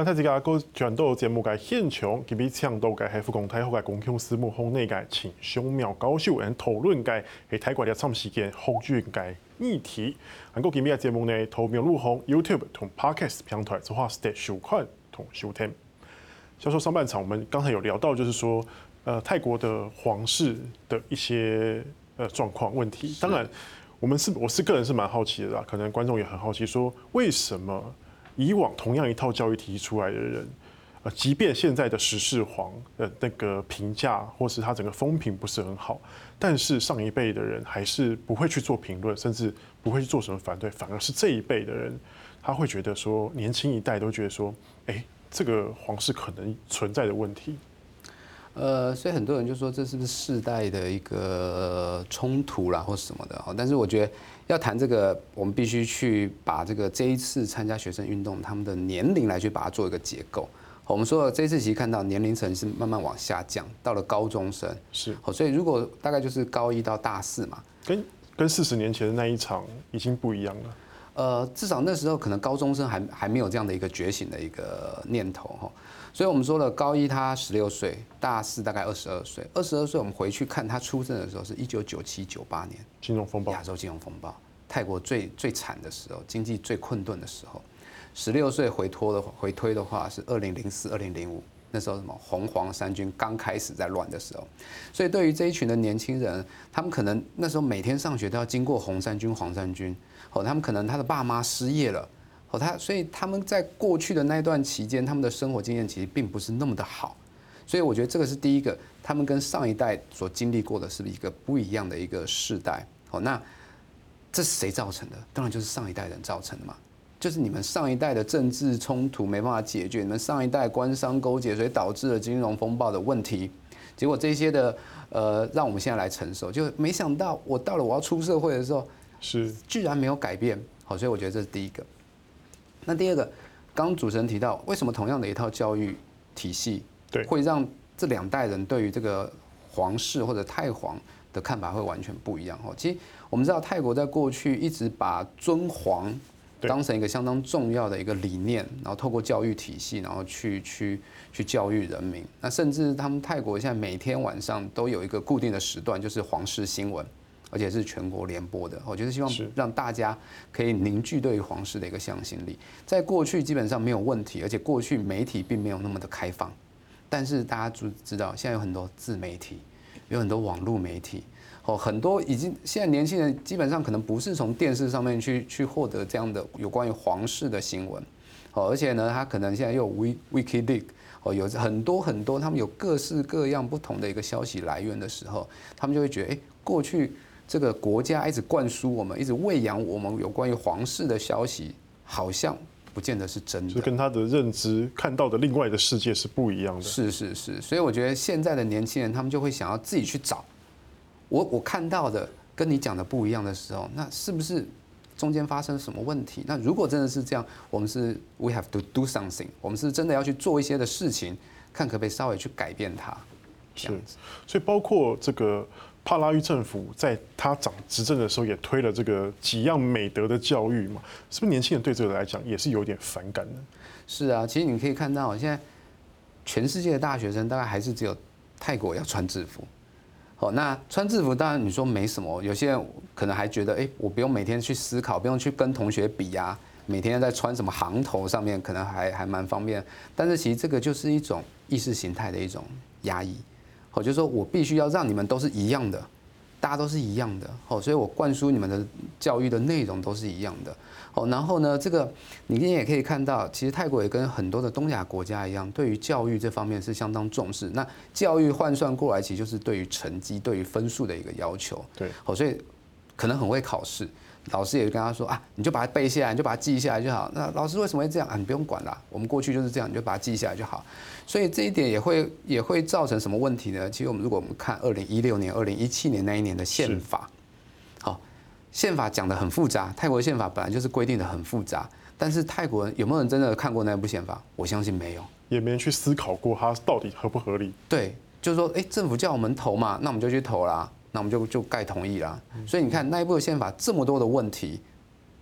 刚才这个个转到节目嘅现场，佢哋倡导嘅系复兴大学嘅公共事务校内嘅秦香苗教授，嚟讨论嘅系泰国嘅长时间学院嘅议题。韩国今日嘅节目呢，投屏入行 YouTube 同 Podcast 平台，做下 stay 收看同收听。教授上半场，我们刚才有聊到，就是说，呃，泰国的皇室的一些呃状况问题。当然，我们是我是个人是蛮好奇的啦，可能观众也很好奇，说为什么以往同样一套教育体系出来的人，呃，即便现在的十世皇的那个评价或是他整个风评不是很好，但是上一辈的人还是不会去做评论，甚至不会去做什么反对，反而是这一辈的人，他会觉得说，年轻一代都觉得说，哎。这个皇室可能存在的问题，呃，所以很多人就说这是不是世代的一个冲突啦，或什么的。但是我觉得要谈这个，我们必须去把这个这一次参加学生运动他们的年龄来去把它做一个结构。我们说这一次其实看到年龄层是慢慢往下降，到了高中生是。所以如果大概就是高一到大四嘛，跟跟四十年前的那一场已经不一样了。呃，至少那时候可能高中生还还没有这样的一个觉醒的一个念头哈，所以我们说了，高一他十六岁，大四大概二十二岁，二十二岁我们回去看他出生的时候是一九九七九八年。金融风暴，亚洲金融风暴，泰国最最惨的时候，经济最困顿的时候，十六岁回拖的回推的话是二零零四二零零五，那时候什么红黄三军刚开始在乱的时候，所以对于这一群的年轻人，他们可能那时候每天上学都要经过红三军黄三军。哦，他们可能他的爸妈失业了，哦，他所以他们在过去的那段期间，他们的生活经验其实并不是那么的好，所以我觉得这个是第一个，他们跟上一代所经历过的是一个不一样的一个世代。哦，那这是谁造成的？当然就是上一代人造成的嘛，就是你们上一代的政治冲突没办法解决，你们上一代官商勾结，所以导致了金融风暴的问题，结果这些的呃，让我们现在来承受，就没想到我到了我要出社会的时候。是，居然没有改变，好，所以我觉得这是第一个。那第二个，刚刚主持人提到，为什么同样的一套教育体系，对，会让这两代人对于这个皇室或者太皇的看法会完全不一样？哦，其实我们知道泰国在过去一直把尊皇当成一个相当重要的一个理念，然后透过教育体系，然后去去去教育人民。那甚至他们泰国现在每天晚上都有一个固定的时段，就是皇室新闻。而且是全国联播的，我觉得希望让大家可以凝聚对于皇室的一个向心力。在过去基本上没有问题，而且过去媒体并没有那么的开放。但是大家知知道，现在有很多自媒体，有很多网络媒体，哦，很多已经现在年轻人基本上可能不是从电视上面去去获得这样的有关于皇室的新闻，哦，而且呢，他可能现在又有 Wikileaks，哦，有很多很多他们有各式各样不同的一个消息来源的时候，他们就会觉得，哎，过去。这个国家一直灌输我们，一直喂养我们有关于皇室的消息，好像不见得是真的，就跟他的认知看到的另外的世界是不一样的。是是是，所以我觉得现在的年轻人他们就会想要自己去找，我我看到的跟你讲的不一样的时候，那是不是中间发生什么问题？那如果真的是这样，我们是 we have to do something，我们是真的要去做一些的事情，看可不可以稍微去改变它。是，所以包括这个。帕拉育政府在他掌执政的时候，也推了这个几样美德的教育嘛，是不是年轻人对这个来讲也是有点反感呢？是啊，其实你可以看到，现在全世界的大学生大概还是只有泰国要穿制服。哦，那穿制服当然你说没什么，有些人可能还觉得，哎，我不用每天去思考，不用去跟同学比呀，每天在穿什么行头上面，可能还还蛮方便。但是其实这个就是一种意识形态的一种压抑。哦，就是说我必须要让你们都是一样的，大家都是一样的。哦，所以我灌输你们的教育的内容都是一样的。哦，然后呢，这个你今天也可以看到，其实泰国也跟很多的东亚国家一样，对于教育这方面是相当重视。那教育换算过来，其实就是对于成绩、对于分数的一个要求。对。哦，所以可能很会考试。老师也跟他说啊，你就把它背下来，你就把它记下来就好。那老师为什么会这样啊？你不用管啦，我们过去就是这样，你就把它记下来就好。所以这一点也会也会造成什么问题呢？其实我们如果我们看二零一六年、二零一七年那一年的宪法，好，宪法讲的很复杂。泰国的宪法本来就是规定的很复杂，但是泰国人有没有人真的看过那部宪法？我相信没有，也没人去思考过它到底合不合理。对，就是说，哎，政府叫我们投嘛，那我们就去投啦，那我们就就盖同意啦。所以你看那一部宪法这么多的问题。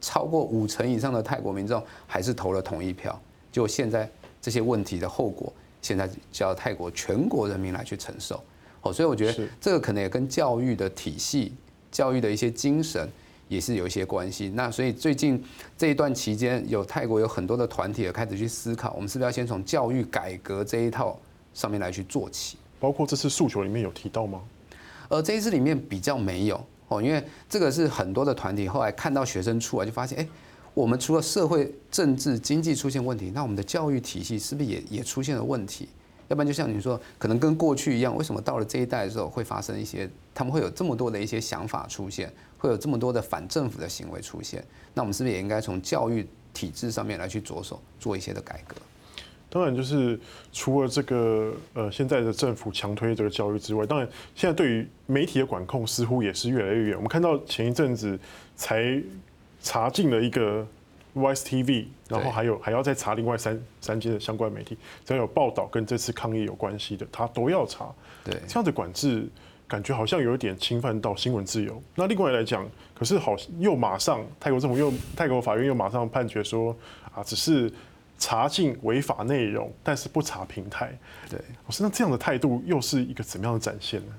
超过五成以上的泰国民众还是投了同意票，就现在这些问题的后果，现在叫泰国全国人民来去承受。哦，所以我觉得这个可能也跟教育的体系、教育的一些精神也是有一些关系。那所以最近这一段期间，有泰国有很多的团体也开始去思考，我们是不是要先从教育改革这一套上面来去做起？包括这次诉求里面有提到吗？而，这一次里面比较没有哦，因为这个是很多的团体后来看到学生出来就发现，哎，我们除了社会、政治、经济出现问题，那我们的教育体系是不是也也出现了问题？要不然就像你说，可能跟过去一样，为什么到了这一代的时候会发生一些，他们会有这么多的一些想法出现，会有这么多的反政府的行为出现？那我们是不是也应该从教育体制上面来去着手做一些的改革？当然，就是除了这个呃现在的政府强推这个教育之外，当然现在对于媒体的管控似乎也是越来越远。我们看到前一阵子才查禁了一个。Vice TV，然后还有还要再查另外三三间的相关媒体，只要有报道跟这次抗议有关系的，他都要查。对，这样的管制感觉好像有一点侵犯到新闻自由。那另外来讲，可是好又马上泰国政府又泰国法院又马上判决说啊，只是查禁违法内容，但是不查平台。对，我说那这样的态度又是一个怎么样的展现呢？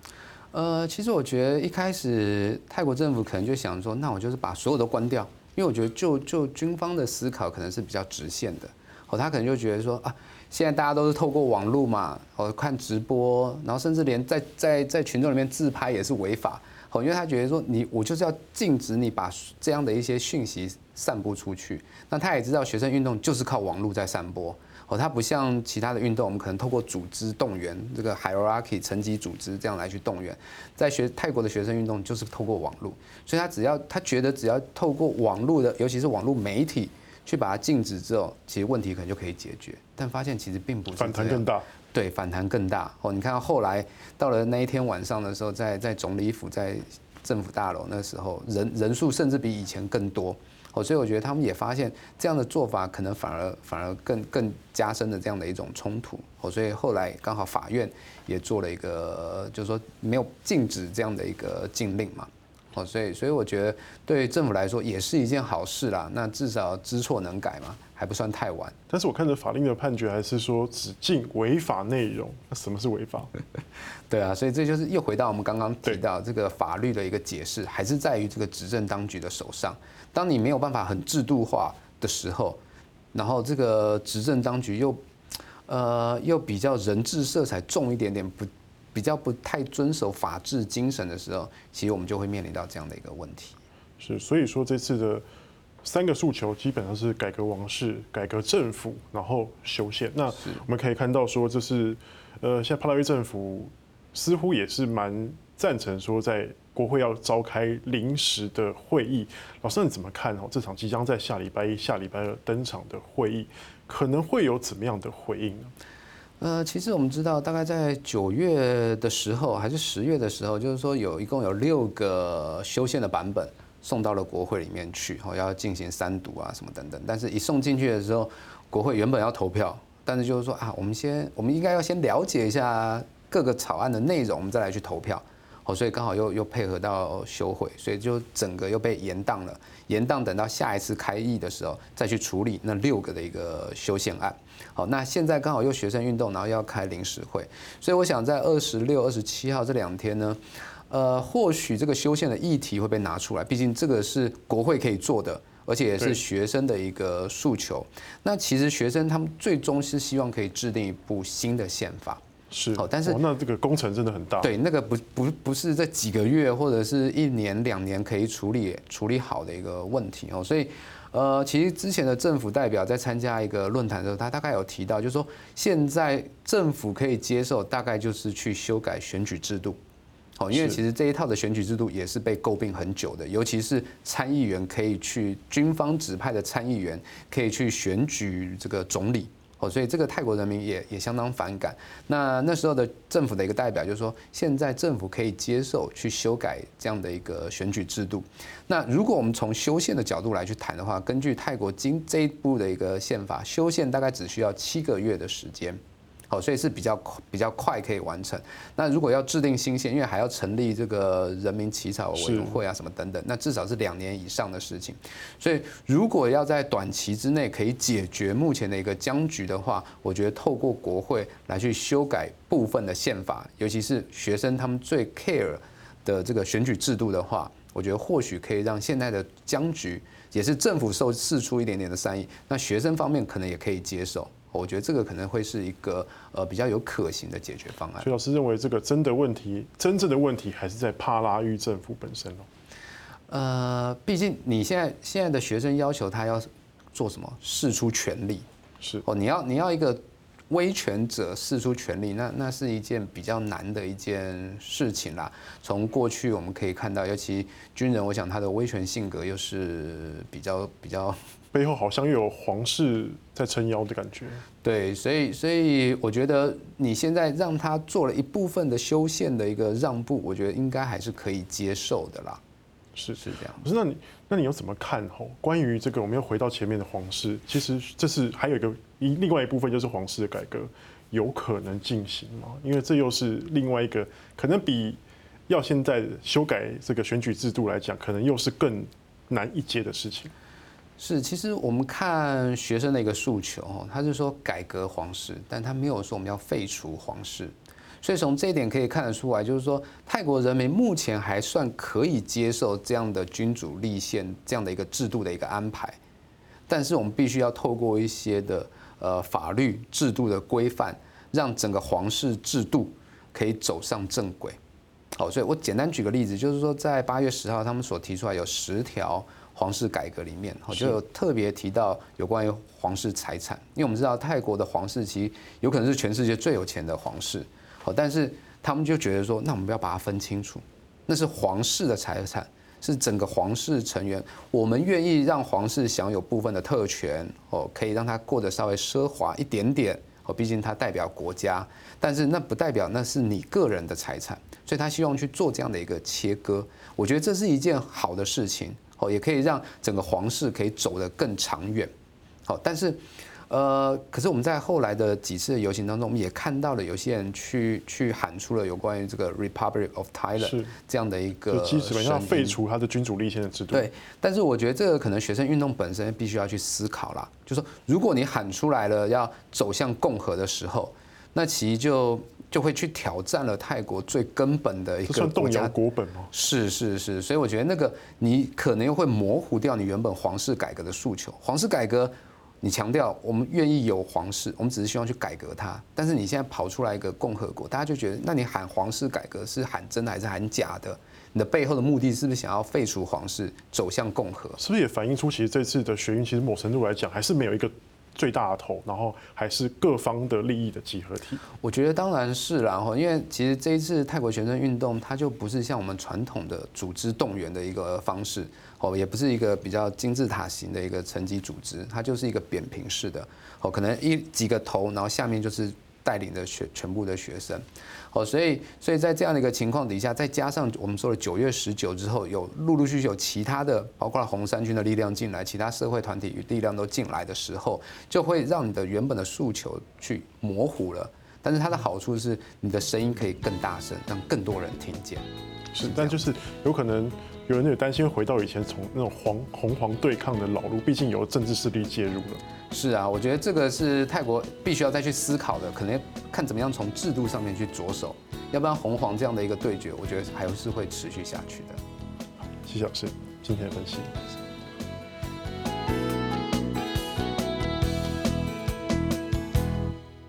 呃，其实我觉得一开始泰国政府可能就想说，那我就是把所有都关掉。因为我觉得就，就就军方的思考可能是比较直线的，哦，他可能就觉得说啊，现在大家都是透过网络嘛，哦，看直播，然后甚至连在在在群众里面自拍也是违法，因为他觉得说你我就是要禁止你把这样的一些讯息散布出去，那他也知道学生运动就是靠网络在散播。哦，他不像其他的运动，我们可能透过组织动员这个 hierarchy 层级组织这样来去动员，在学泰国的学生运动就是透过网络，所以他只要他觉得只要透过网络的，尤其是网络媒体去把它禁止之后，其实问题可能就可以解决。但发现其实并不是，反弹更大。对，反弹更大。哦，你看到后来到了那一天晚上的时候，在在总理府在政府大楼那时候，人人数甚至比以前更多。哦，所以我觉得他们也发现这样的做法可能反而反而更更加深了这样的一种冲突。哦，所以后来刚好法院也做了一个，就是说没有禁止这样的一个禁令嘛。哦，所以所以我觉得对政府来说也是一件好事啦。那至少知错能改嘛，还不算太晚。但是我看着法令的判决还是说只禁违法内容。那什么是违法？对啊，所以这就是又回到我们刚刚提到这个法律的一个解释，还是在于这个执政当局的手上。当你没有办法很制度化的时候，然后这个执政当局又，呃，又比较人治色彩重一点点，不比较不太遵守法治精神的时候，其实我们就会面临到这样的一个问题。是，所以说这次的三个诉求基本上是改革王室、改革政府，然后修宪。那我们可以看到说，这是呃，现在帕拉维政府似乎也是蛮赞成说在。国会要召开临时的会议，老师你怎么看哦？这场即将在下礼拜一、下礼拜二登场的会议，可能会有怎么样的回应呢？呃，其实我们知道，大概在九月的时候，还是十月的时候，就是说有一共有六个修宪的版本送到了国会里面去，哦，要进行三读啊，什么等等。但是，一送进去的时候，国会原本要投票，但是就是说啊，我们先，我们应该要先了解一下各个草案的内容，我们再来去投票。哦，所以刚好又又配合到休会，所以就整个又被延宕了。延宕等到下一次开议的时候再去处理那六个的一个修宪案。好，那现在刚好又学生运动，然后要开临时会，所以我想在二十六、二十七号这两天呢，呃，或许这个修宪的议题会被拿出来，毕竟这个是国会可以做的，而且也是学生的一个诉求。那其实学生他们最终是希望可以制定一部新的宪法。是，但是那这个工程真的很大。对，那个不不不是这几个月或者是一年两年可以处理处理好的一个问题哦。所以，呃，其实之前的政府代表在参加一个论坛的时候，他大概有提到，就是说现在政府可以接受，大概就是去修改选举制度。哦，因为其实这一套的选举制度也是被诟病很久的，尤其是参议员可以去军方指派的参议员可以去选举这个总理。哦，所以这个泰国人民也也相当反感。那那时候的政府的一个代表就是说，现在政府可以接受去修改这样的一个选举制度。那如果我们从修宪的角度来去谈的话，根据泰国经这一部的一个宪法，修宪大概只需要七个月的时间。好，所以是比较比较快可以完成。那如果要制定新宪，因为还要成立这个人民起草委员会啊，什么等等，那至少是两年以上的事情。所以如果要在短期之内可以解决目前的一个僵局的话，我觉得透过国会来去修改部分的宪法，尤其是学生他们最 care 的这个选举制度的话，我觉得或许可以让现在的僵局也是政府受释出一点点的善意，那学生方面可能也可以接受。我觉得这个可能会是一个呃比较有可行的解决方案。所以老师认为，这个真的问题，真正的问题还是在帕拉育政府本身哦。呃，毕竟你现在现在的学生要求他要做什么？试出权力是哦，你要你要一个威权者试出权力，那那是一件比较难的一件事情啦。从过去我们可以看到，尤其军人，我想他的威权性格又是比较比较。背后好像又有皇室在撑腰的感觉。对，所以所以我觉得你现在让他做了一部分的修宪的一个让步，我觉得应该还是可以接受的啦。是是这样。不是，那你那你又怎么看吼？关于这个，我们又回到前面的皇室，其实这是还有一个一另外一部分，就是皇室的改革有可能进行吗？因为这又是另外一个可能比要现在修改这个选举制度来讲，可能又是更难一阶的事情。是，其实我们看学生的一个诉求，哦，他是说改革皇室，但他没有说我们要废除皇室，所以从这一点可以看得出来，就是说泰国人民目前还算可以接受这样的君主立宪这样的一个制度的一个安排，但是我们必须要透过一些的呃法律制度的规范，让整个皇室制度可以走上正轨。好，所以我简单举个例子，就是说在八月十号他们所提出来有十条。皇室改革里面，我就有特别提到有关于皇室财产，因为我们知道泰国的皇室其实有可能是全世界最有钱的皇室，好，但是他们就觉得说，那我们不要把它分清楚，那是皇室的财产，是整个皇室成员，我们愿意让皇室享有部分的特权，哦，可以让他过得稍微奢华一点点，哦，毕竟他代表国家，但是那不代表那是你个人的财产，所以他希望去做这样的一个切割，我觉得这是一件好的事情。哦，也可以让整个皇室可以走得更长远。好，但是，呃，可是我们在后来的几次的游行当中，我们也看到了有些人去去喊出了有关于这个 Republic of Thailand 这样的一个，基本上废除他的君主立宪的制度。对，但是我觉得这个可能学生运动本身必须要去思考啦，就是说，如果你喊出来了要走向共和的时候，那其实就。就会去挑战了泰国最根本的一个国家，算动摇国本吗？是是是，所以我觉得那个你可能又会模糊掉你原本皇室改革的诉求。皇室改革，你强调我们愿意有皇室，我们只是希望去改革它。但是你现在跑出来一个共和国，大家就觉得，那你喊皇室改革是喊真的还是喊假的？你的背后的目的是不是想要废除皇室，走向共和？是不是也反映出其实这次的学运，其实某程度来讲还是没有一个。最大的头，然后还是各方的利益的集合体。我觉得当然是啦，哈，因为其实这一次泰国学生运动，它就不是像我们传统的组织动员的一个方式，哦，也不是一个比较金字塔型的一个层级组织，它就是一个扁平式的，哦，可能一几个头，然后下面就是带领的学全部的学生。哦，所以，所以在这样的一个情况底下，再加上我们说的九月十九之后，有陆陆续续有其他的，包括红三军的力量进来，其他社会团体与力量都进来的时候，就会让你的原本的诉求去模糊了。但是它的好处是，你的声音可以更大声，让更多人听见。是，但就是有可能有人也担心回到以前从那种黄红黄对抗的老路，毕竟有政治势力介入了。是啊，我觉得这个是泰国必须要再去思考的，可能看怎么样从制度上面去着手，要不然红黄这样的一个对决，我觉得还是会持续下去的。好，谢谢老师今天的分析。